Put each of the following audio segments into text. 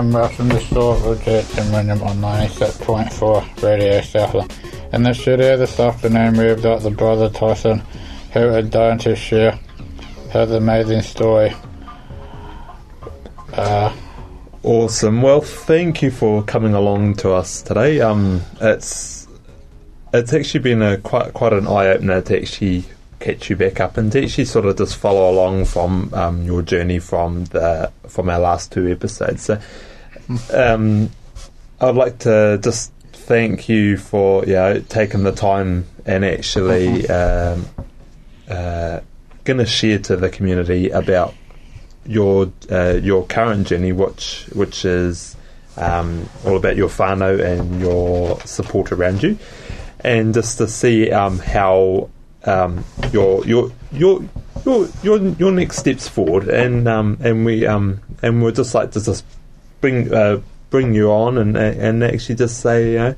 And welcome to Store and Wyndham on 96.4 Radio Southland. In the studio this afternoon we've got the brother Tyson who is going to share his amazing story. Uh, Awesome. Well, thank you for coming along to us today. Um, it's it's actually been a quite quite an eye opener to actually catch you back up and to actually sort of just follow along from um, your journey from the from our last two episodes. So, um, I'd like to just thank you for you know taking the time and actually um, uh, going to share to the community about your uh, your current journey, which which is um, all about your whānau and your support around you, and just to see um, how um, your your your your your your next steps forward, and um, and we um, and we'd just like to just bring uh, bring you on and and actually just say you know,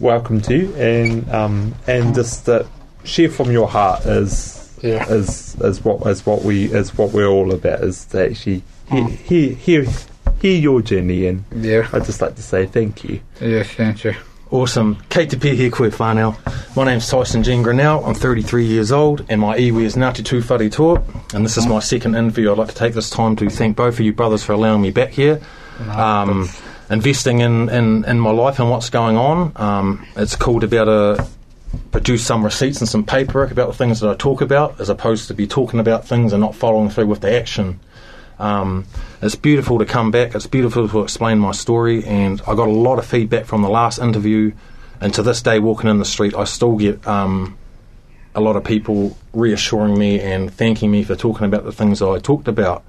welcome to you, and um, and just uh, share from your heart is yeah. is is what is what we is what we're all about is to actually hear hear hear, hear your journey and Yeah. I'd just like to say thank you. Yes, thank you. Awesome. Kate Te Pia here, koe whānau. My name's Tyson Jean Grennell. I'm 33 years old, and my iwi is Ngāti Tūwharetoa. And this is my second interview. I'd like to take this time to thank both of you brothers for allowing me back here. Um, investing in, in, in my life and what's going on. Um, it's cool to be able to produce some receipts and some paperwork about the things that I talk about, as opposed to be talking about things and not following through with the action. Um, it's beautiful to come back. It's beautiful to explain my story, and I got a lot of feedback from the last interview. And to this day, walking in the street, I still get um, a lot of people reassuring me and thanking me for talking about the things that I talked about.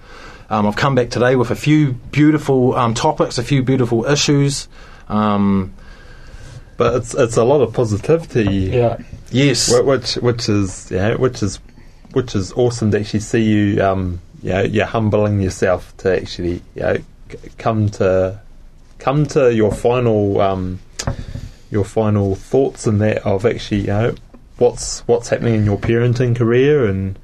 Um, I've come back today with a few beautiful um, topics, a few beautiful issues. Um, But it's it's a lot of positivity. Yeah. yes, Which which is yeah, which is which is awesome to actually see you um you know, you're humbling yourself to actually you know, come to come to your final um your final thoughts and that of actually you know what's what's happening in your parenting career and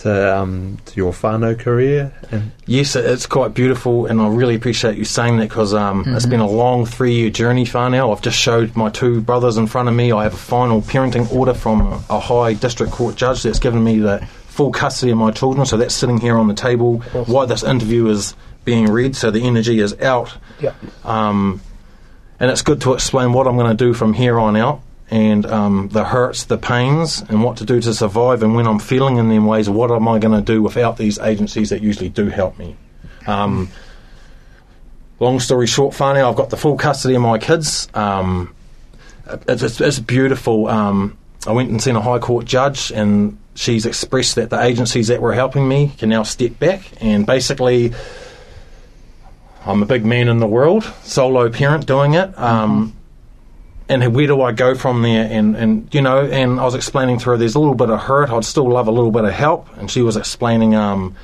to um to your whānau career and Yes, it's quite beautiful, and I really appreciate you saying that because um, it's been a long three-year journey far now. I've just showed my two brothers in front of me. I have a final parenting order from a high district court judge that's given me the full custody of my children. So that's sitting here on the table. Why this interview is being read, so the energy is out. Yeah. Um, and it's good to explain what I'm going to do from here on out and um, the hurts, the pains, and what to do to survive. And when I'm feeling in them ways, what am I going to do without these agencies that usually do help me? Um, long story short, funny, I've got the full custody of my kids. Um, it's, it's, it's beautiful. Um, I went and seen a high court judge, and she's expressed that the agencies that were helping me can now step back and basically. I'm a big man in the world, solo parent doing it. Um, and where do I go from there? And, and you know, and I was explaining to her there's a little bit of hurt. I'd still love a little bit of help. And she was explaining, um,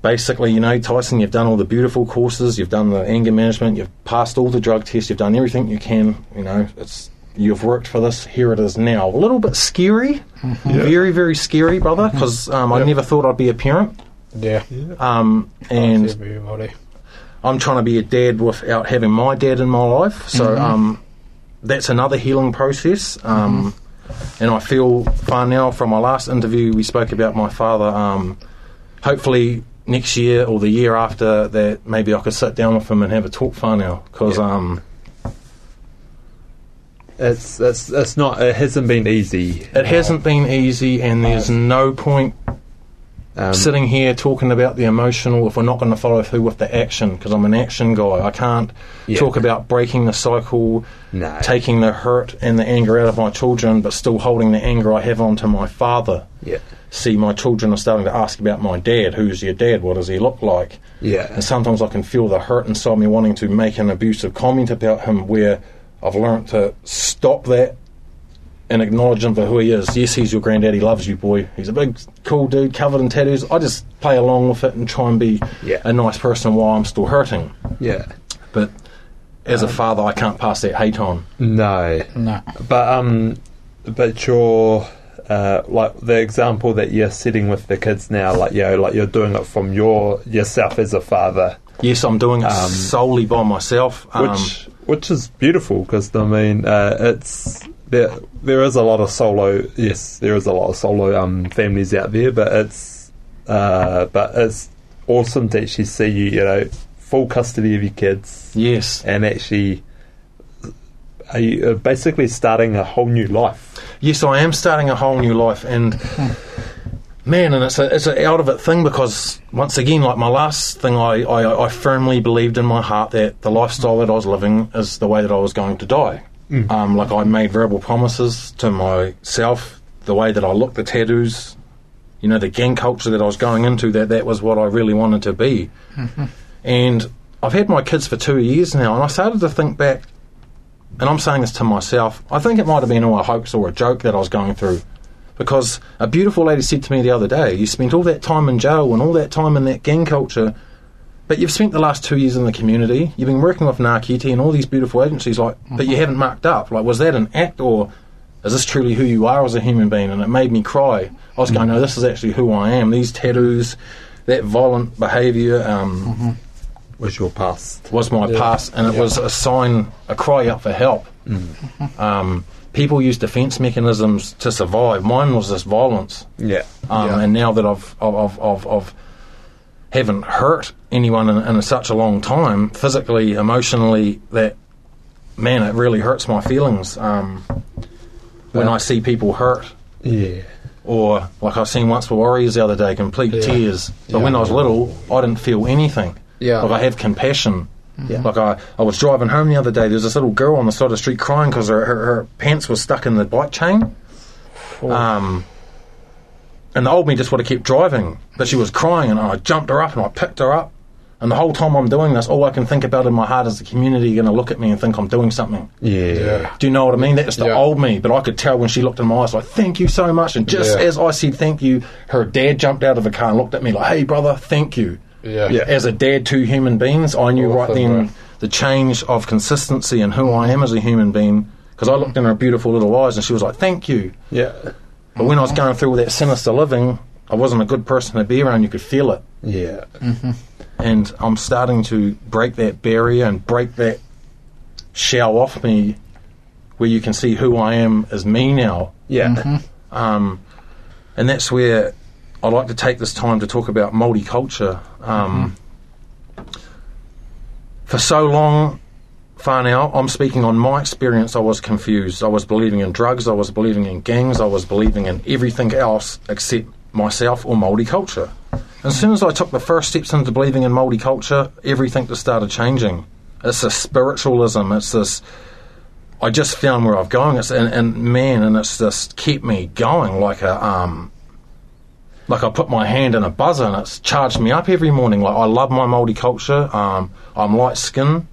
basically, you know, Tyson, you've done all the beautiful courses, you've done the anger management, you've passed all the drug tests, you've done everything you can. You know, it's you've worked for this. Here it is now. A little bit scary, very very scary, brother, because um, I never thought I'd be a parent. Yeah. Um, and I'm trying to be a dad without having my dad in my life. So um, that's another healing process. Um, And I feel far now from my last interview, we spoke about my father. Um, hopefully, next year or the year after that, maybe I could sit down with him and have a talk far now. Because Yeah. um, it's it's it's not it hasn't been easy it hasn't been easy, and there's no point Um, sitting here talking about the emotional if we're not going to follow through with the action because I'm an action guy. I can't Yeah. talk about breaking the cycle, No. taking the hurt and the anger out of my children, but still holding the anger I have onto my father. yeah, See, my children are starting to ask about my dad. Who's your dad? What does he look like? yeah, And sometimes I can feel the hurt inside me wanting to make an abusive comment about him where I've learnt to stop that and acknowledge him for who he is. Yes, he's your granddad. He loves you, boy. He's a big, cool dude covered in tattoos. I just play along with it and try and be Yeah. a nice person while I'm still hurting. yeah. But as a father, I can't pass that hate on. No, No. but um, but your uh, like the example that you're sitting with the kids now, like you know, like you're doing it from your yourself as a father, Yes, I'm doing it Um, solely by myself. Um, which which is beautiful because I mean uh, it's there there is a lot of solo yes there is a lot of solo um families out there but it's uh but it's awesome to actually see you you know full custody of your kids. Yes. and actually are you uh, basically starting a whole new life. Yes, I am starting a whole new life, and man, and it's a it's a out of it thing because once again, like my last thing, I, I I firmly believed in my heart that the lifestyle that I was living is the way that I was going to die. Um, like I made verbal promises to myself, the way that I looked, the tattoos, you know, the gang culture that I was going into, that that was what I really wanted to be. and I've had my kids for two years now, and I started to think back and I'm saying this to myself, I think it might have been all a hoax or a joke that I was going through. Because a beautiful lady said to me the other day, You spent all that time in jail and all that time in that gang culture, but you've spent the last two years in the community, you've been working with Ngākite and all these beautiful agencies, like, but you mm-hmm. haven't marked up. Like, was that an act or is this truly who you are as a human being? And it made me cry. I was going, mm-hmm. No, this is actually who I am. These tattoos, that violent behaviour, um, mm-hmm. Was your past was my Yeah. past, and it was a sign, a cry out for help. Um, people use defence mechanisms to survive. Mine was this violence, yeah um, Yeah. and now that I've, I've, I've, I've, I've haven't hurt anyone in, in such a long time, physically, emotionally, that man, it really hurts my feelings um, when I see people hurt. yeah Or like I've seen once with Warriors the other day, complete Yeah. tears. But Yeah. when I was little, I didn't feel anything. Yeah. Like I have compassion. Yeah. Like I, I was driving home the other day. There was this little girl on the side of the street crying because her, her, her pants were stuck in the bike chain. Um, and the old me just would have kept driving, but she was crying, and I jumped her up and I picked her up. And the whole time I'm doing this, all I can think about in my heart is the community going to look at me and think I'm doing something. yeah Yeah. Do you know what I mean? That's the Yeah. old me, but I could tell when she looked in my eyes, like, thank you so much. And just Yeah. as I said thank you, her dad jumped out of the car and looked at me like, hey, brother, thank you. Yeah. Yeah. As a dad to human beings, I knew right then bro. the change of consistency and who I am as a human being. Because I looked in her beautiful little eyes and she was like, thank you. yeah But when I was going through all that sinister living, I wasn't a good person to be around. You could feel it. yeah And I'm starting to break that barrier and break that shell off me where you can see who I am as me now. yeah Um, and that's where I'd like to take this time to talk about multiculture. Um, For so long, far now, I'm speaking on my experience. I was confused. I was believing in drugs. I was believing in gangs. I was believing in everything else except myself or multiculture. As soon as I took the first steps into believing in multiculture, everything just started changing. It's a spiritualism. It's this. I just found where I'm going. It's and, and man, and it's just kept me going like a um. Like I put my hand in a buzzer and it's charged me up every morning. Like I love my multiculture. Um, I'm light skinned.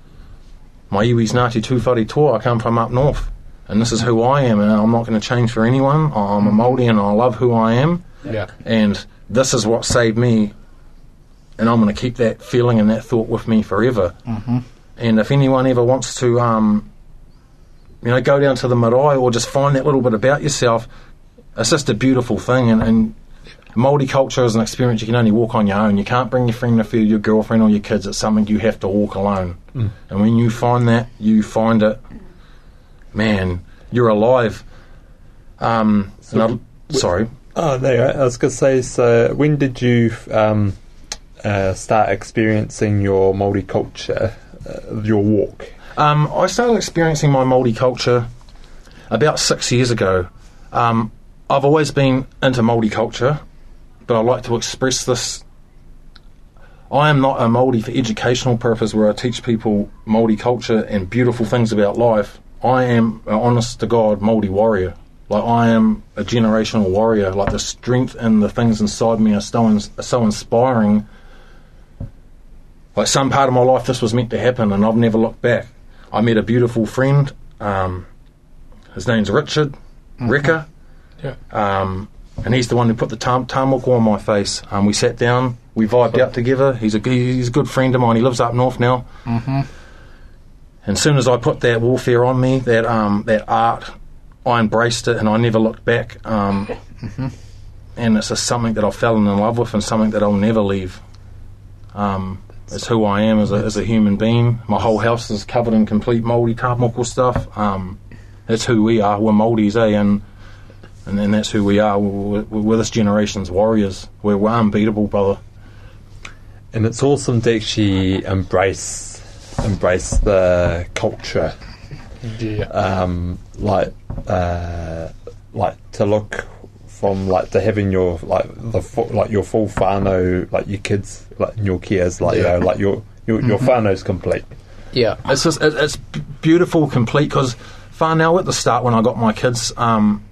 My iwi's Ngāti tour. I come from up north, and this is who I am, and I'm not going to change for anyone. I'm a Māori, and I love who I am Yeah. and this is what saved me and i'm going to keep that feeling and that thought with me forever mm-hmm. and if anyone ever wants to um, you know go down to the marae or just find that little bit about yourself it's just a beautiful thing and, and multiculture is an experience you can only walk on your own. You can't bring your friend with you your girlfriend or your kids. It's something you have to walk alone. And when you find that you find it man you're alive. Um, and I, sorry. Oh, there you. I was going to say, so when did you um, uh, start experiencing your multiculture, uh, your walk? Um, I started experiencing my multiculture about six years ago. Um, I've always been into multiculture, but I like to express this. I am not a Māori for educational purpose where I teach people Māori culture and beautiful things about life. I am an honest to God Māori warrior. Like I am a generational warrior. Like the strength and the things inside me are so, ins- are so inspiring. Like some part of my life, this was meant to happen, and I've never looked back. I met a beautiful friend. Um, his name's Richard Ricker. Yeah. Um, and he's the one who put the tam- tamoko on my face. Um, we sat down, we vibed out together. He's a he's a good friend of mine. He lives up north now. Mm-hmm. And as soon as I put that warfare on me, that um, that art, I embraced it and I never looked back. Um, And it's just something that I've fallen in love with and something that I'll never leave. Um, it's who I am as a, as a human being. My whole house is covered in complete Māori tamoko stuff. Um, that's who we are. We're Māoris, eh? And and then that's who we are. We're, we're, we're this generation's warriors. We're, we're unbeatable, brother. and it's awesome to actually embrace embrace the culture Yeah. um, like uh, like to look from like to having your like the fu- like your full whānau like your kids like and your kids like Yeah. you know like your your, your whānau's complete yeah. It's just it, it's beautiful, complete. Because far now at the start when I got my kids, um,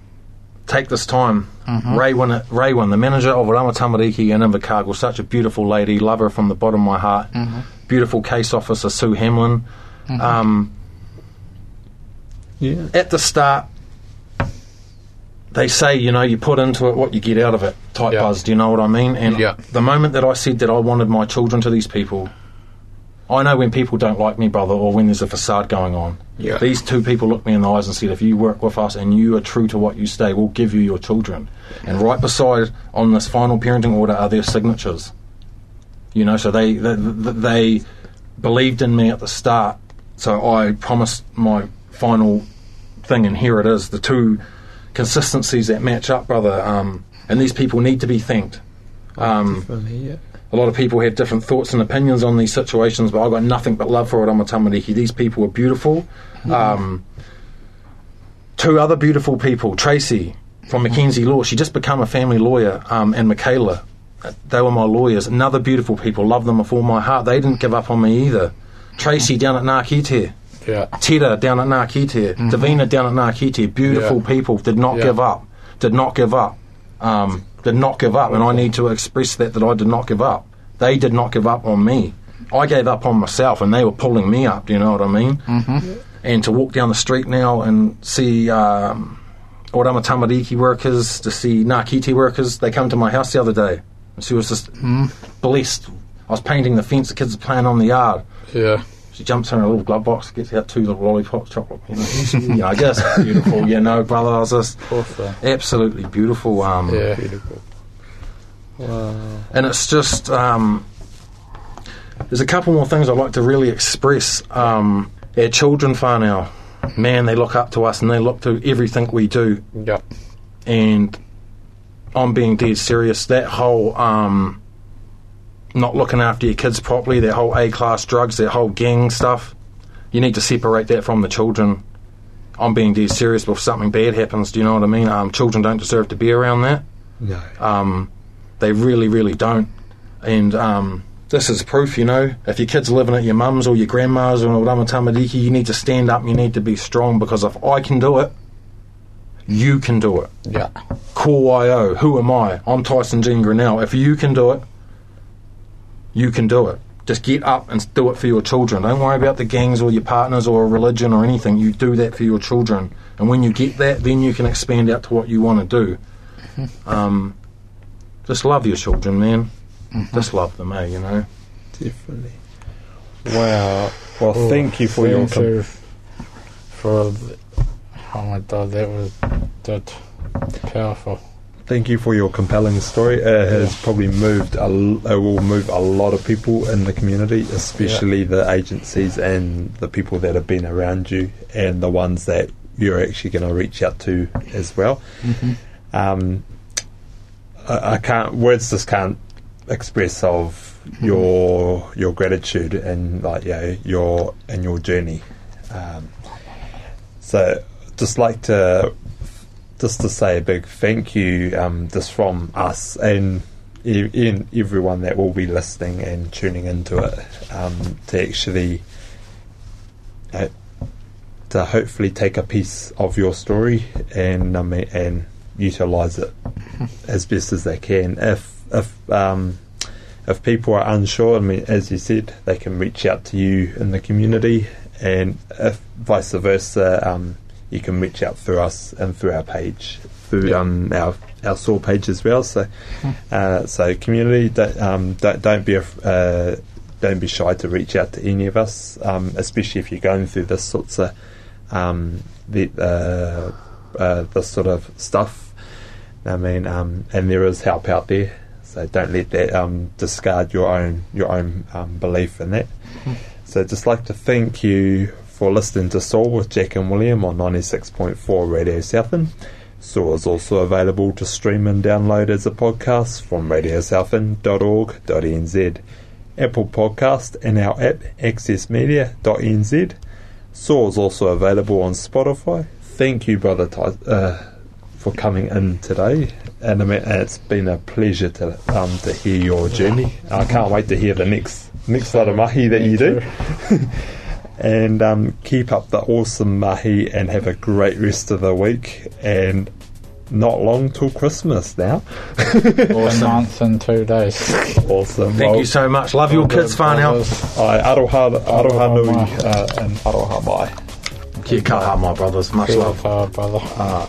take this time. Mm-hmm. Raywin, Raywin, the manager of Oranga Tamariki in Invercargill, such a beautiful lady, love her from the bottom of my heart. Mm-hmm. Beautiful case officer Sue Hamlin. Mm-hmm. Um, yeah at the start, they say, you know, you put into it what you get out of it, type Yeah. buzz. Do you know what I mean? And Yeah. the moment that I said that I wanted my children to these people, I know when people don't like me, brother, or when there's a facade going on. Yeah. These two people looked me in the eyes and said, if you work with us and you are true to what you say, we'll give you your children. And right beside on this final parenting order are their signatures. You know, so they they, they believed in me at the start. So I promised my final thing, and here it is: the two consistencies that match up, brother. Um, and these people need to be thanked. Um, a lot of people have different thoughts and opinions on these situations, but I've got nothing but love for it. A tamariki. These people are beautiful. Um, two other beautiful people, Tracy from Mackenzie Law. She just became a family lawyer, um, and Michaela. They were my lawyers. Another beautiful people. Love them with all my heart. They didn't give up on me either. Tracy down at Ngākite. Yeah. Tera down at Ngākite. Davina down at Ngākite. Beautiful Yeah. people. Did not Yeah. give up. Did not give up. Um, did not give up. And I need to express that, that I did not give up. They did not give up on me. I gave up on myself and they were pulling me up. Do you know what I mean? Mm-hmm. And to walk down the street now and see um, Oranga Tamariki workers, to see Ngākite workers, they come to my house the other day. And she was just blessed. I was painting the fence, the kids are playing on the yard. Yeah. She jumps in her little glove box, gets out two little lollipops, chocolate. You know, yeah, I guess beautiful. You know, brother, I was just absolutely beautiful. Um, Yeah. beautiful wow and it's just um, there's a couple more things I'd like to really express. Um, our children far now, man, they look up to us and they look to everything we do. Yeah. And I'm being dead serious. That whole um, not looking after your kids properly, their whole A class drugs, their whole gang stuff, you need to separate that from the children. I'm being dead serious. But if something bad happens, do you know what I mean? Um, children don't deserve to be around that. no Um, they really, really don't. And um, this is proof, you know. If your kid's living at your mum's or your grandma's or Oranga Tamariki, you need to stand up you need to be strong because if I can do it, you can do it. Yeah. Ko wai au, who am I? I'm Tyson Jean Grennell. If you can do it, you can do it. Just get up and do it for your children. Don't worry about the gangs or your partners or religion or anything. You do that for your children. And when you get that, then you can expand out to what you want to do. Um, just love your children, man. Just love them, eh, you know? definitely wow well thank you for your Thank com- you for the, oh my god that was that powerful Thank you for your compelling story. It has probably moved. A, it will move a lot of people in the community, especially the agencies and the people that have been around you, and the ones that you're actually going to reach out to as well. Um, I, I can't. Words just can't express of your your gratitude and like yeah your and your journey. Um, so just like to just to say a big thank you, um, just from us and in everyone that will be listening and tuning into it um, to actually uh, to hopefully take a piece of your story and um, and utilize it as best as they can. If if um, if people are unsure, I mean, as you said, they can reach out to you in the community, and if vice versa, um, you can reach out through us and through our page, through um, our our SOAR page as well. So, uh, so community, don't, um, don't, don't be uh, don't be shy to reach out to any of us, um, especially if you're going through this sorts of um, the uh, uh, this sort of stuff. I mean, um, and there is help out there, so don't let that um, discard your own your own um, belief in that. So, just like to thank you for listening to SOAR with Jack and William on ninety six point four Radio Southland. SOAR is also available to stream and download as a podcast from radiosouthland.org.nz, Apple Podcast, and our app accessmedia.nz. SOAR is also available on Spotify. Thank you, Brother Ty, uh, for coming in today. And I mean, it's been a pleasure to um, to hear your journey. I can't wait to hear the next next lot of mahi that you do. and um, keep up the awesome mahi and have a great rest of the week. And not long till Christmas now. A month and two days. awesome. Thank Well, you so much. Love your kids, whānau. Ai, aroha, aroha nui mai. uh, and aroha mai. Kia kaha, my brothers. Much love. Love, brother.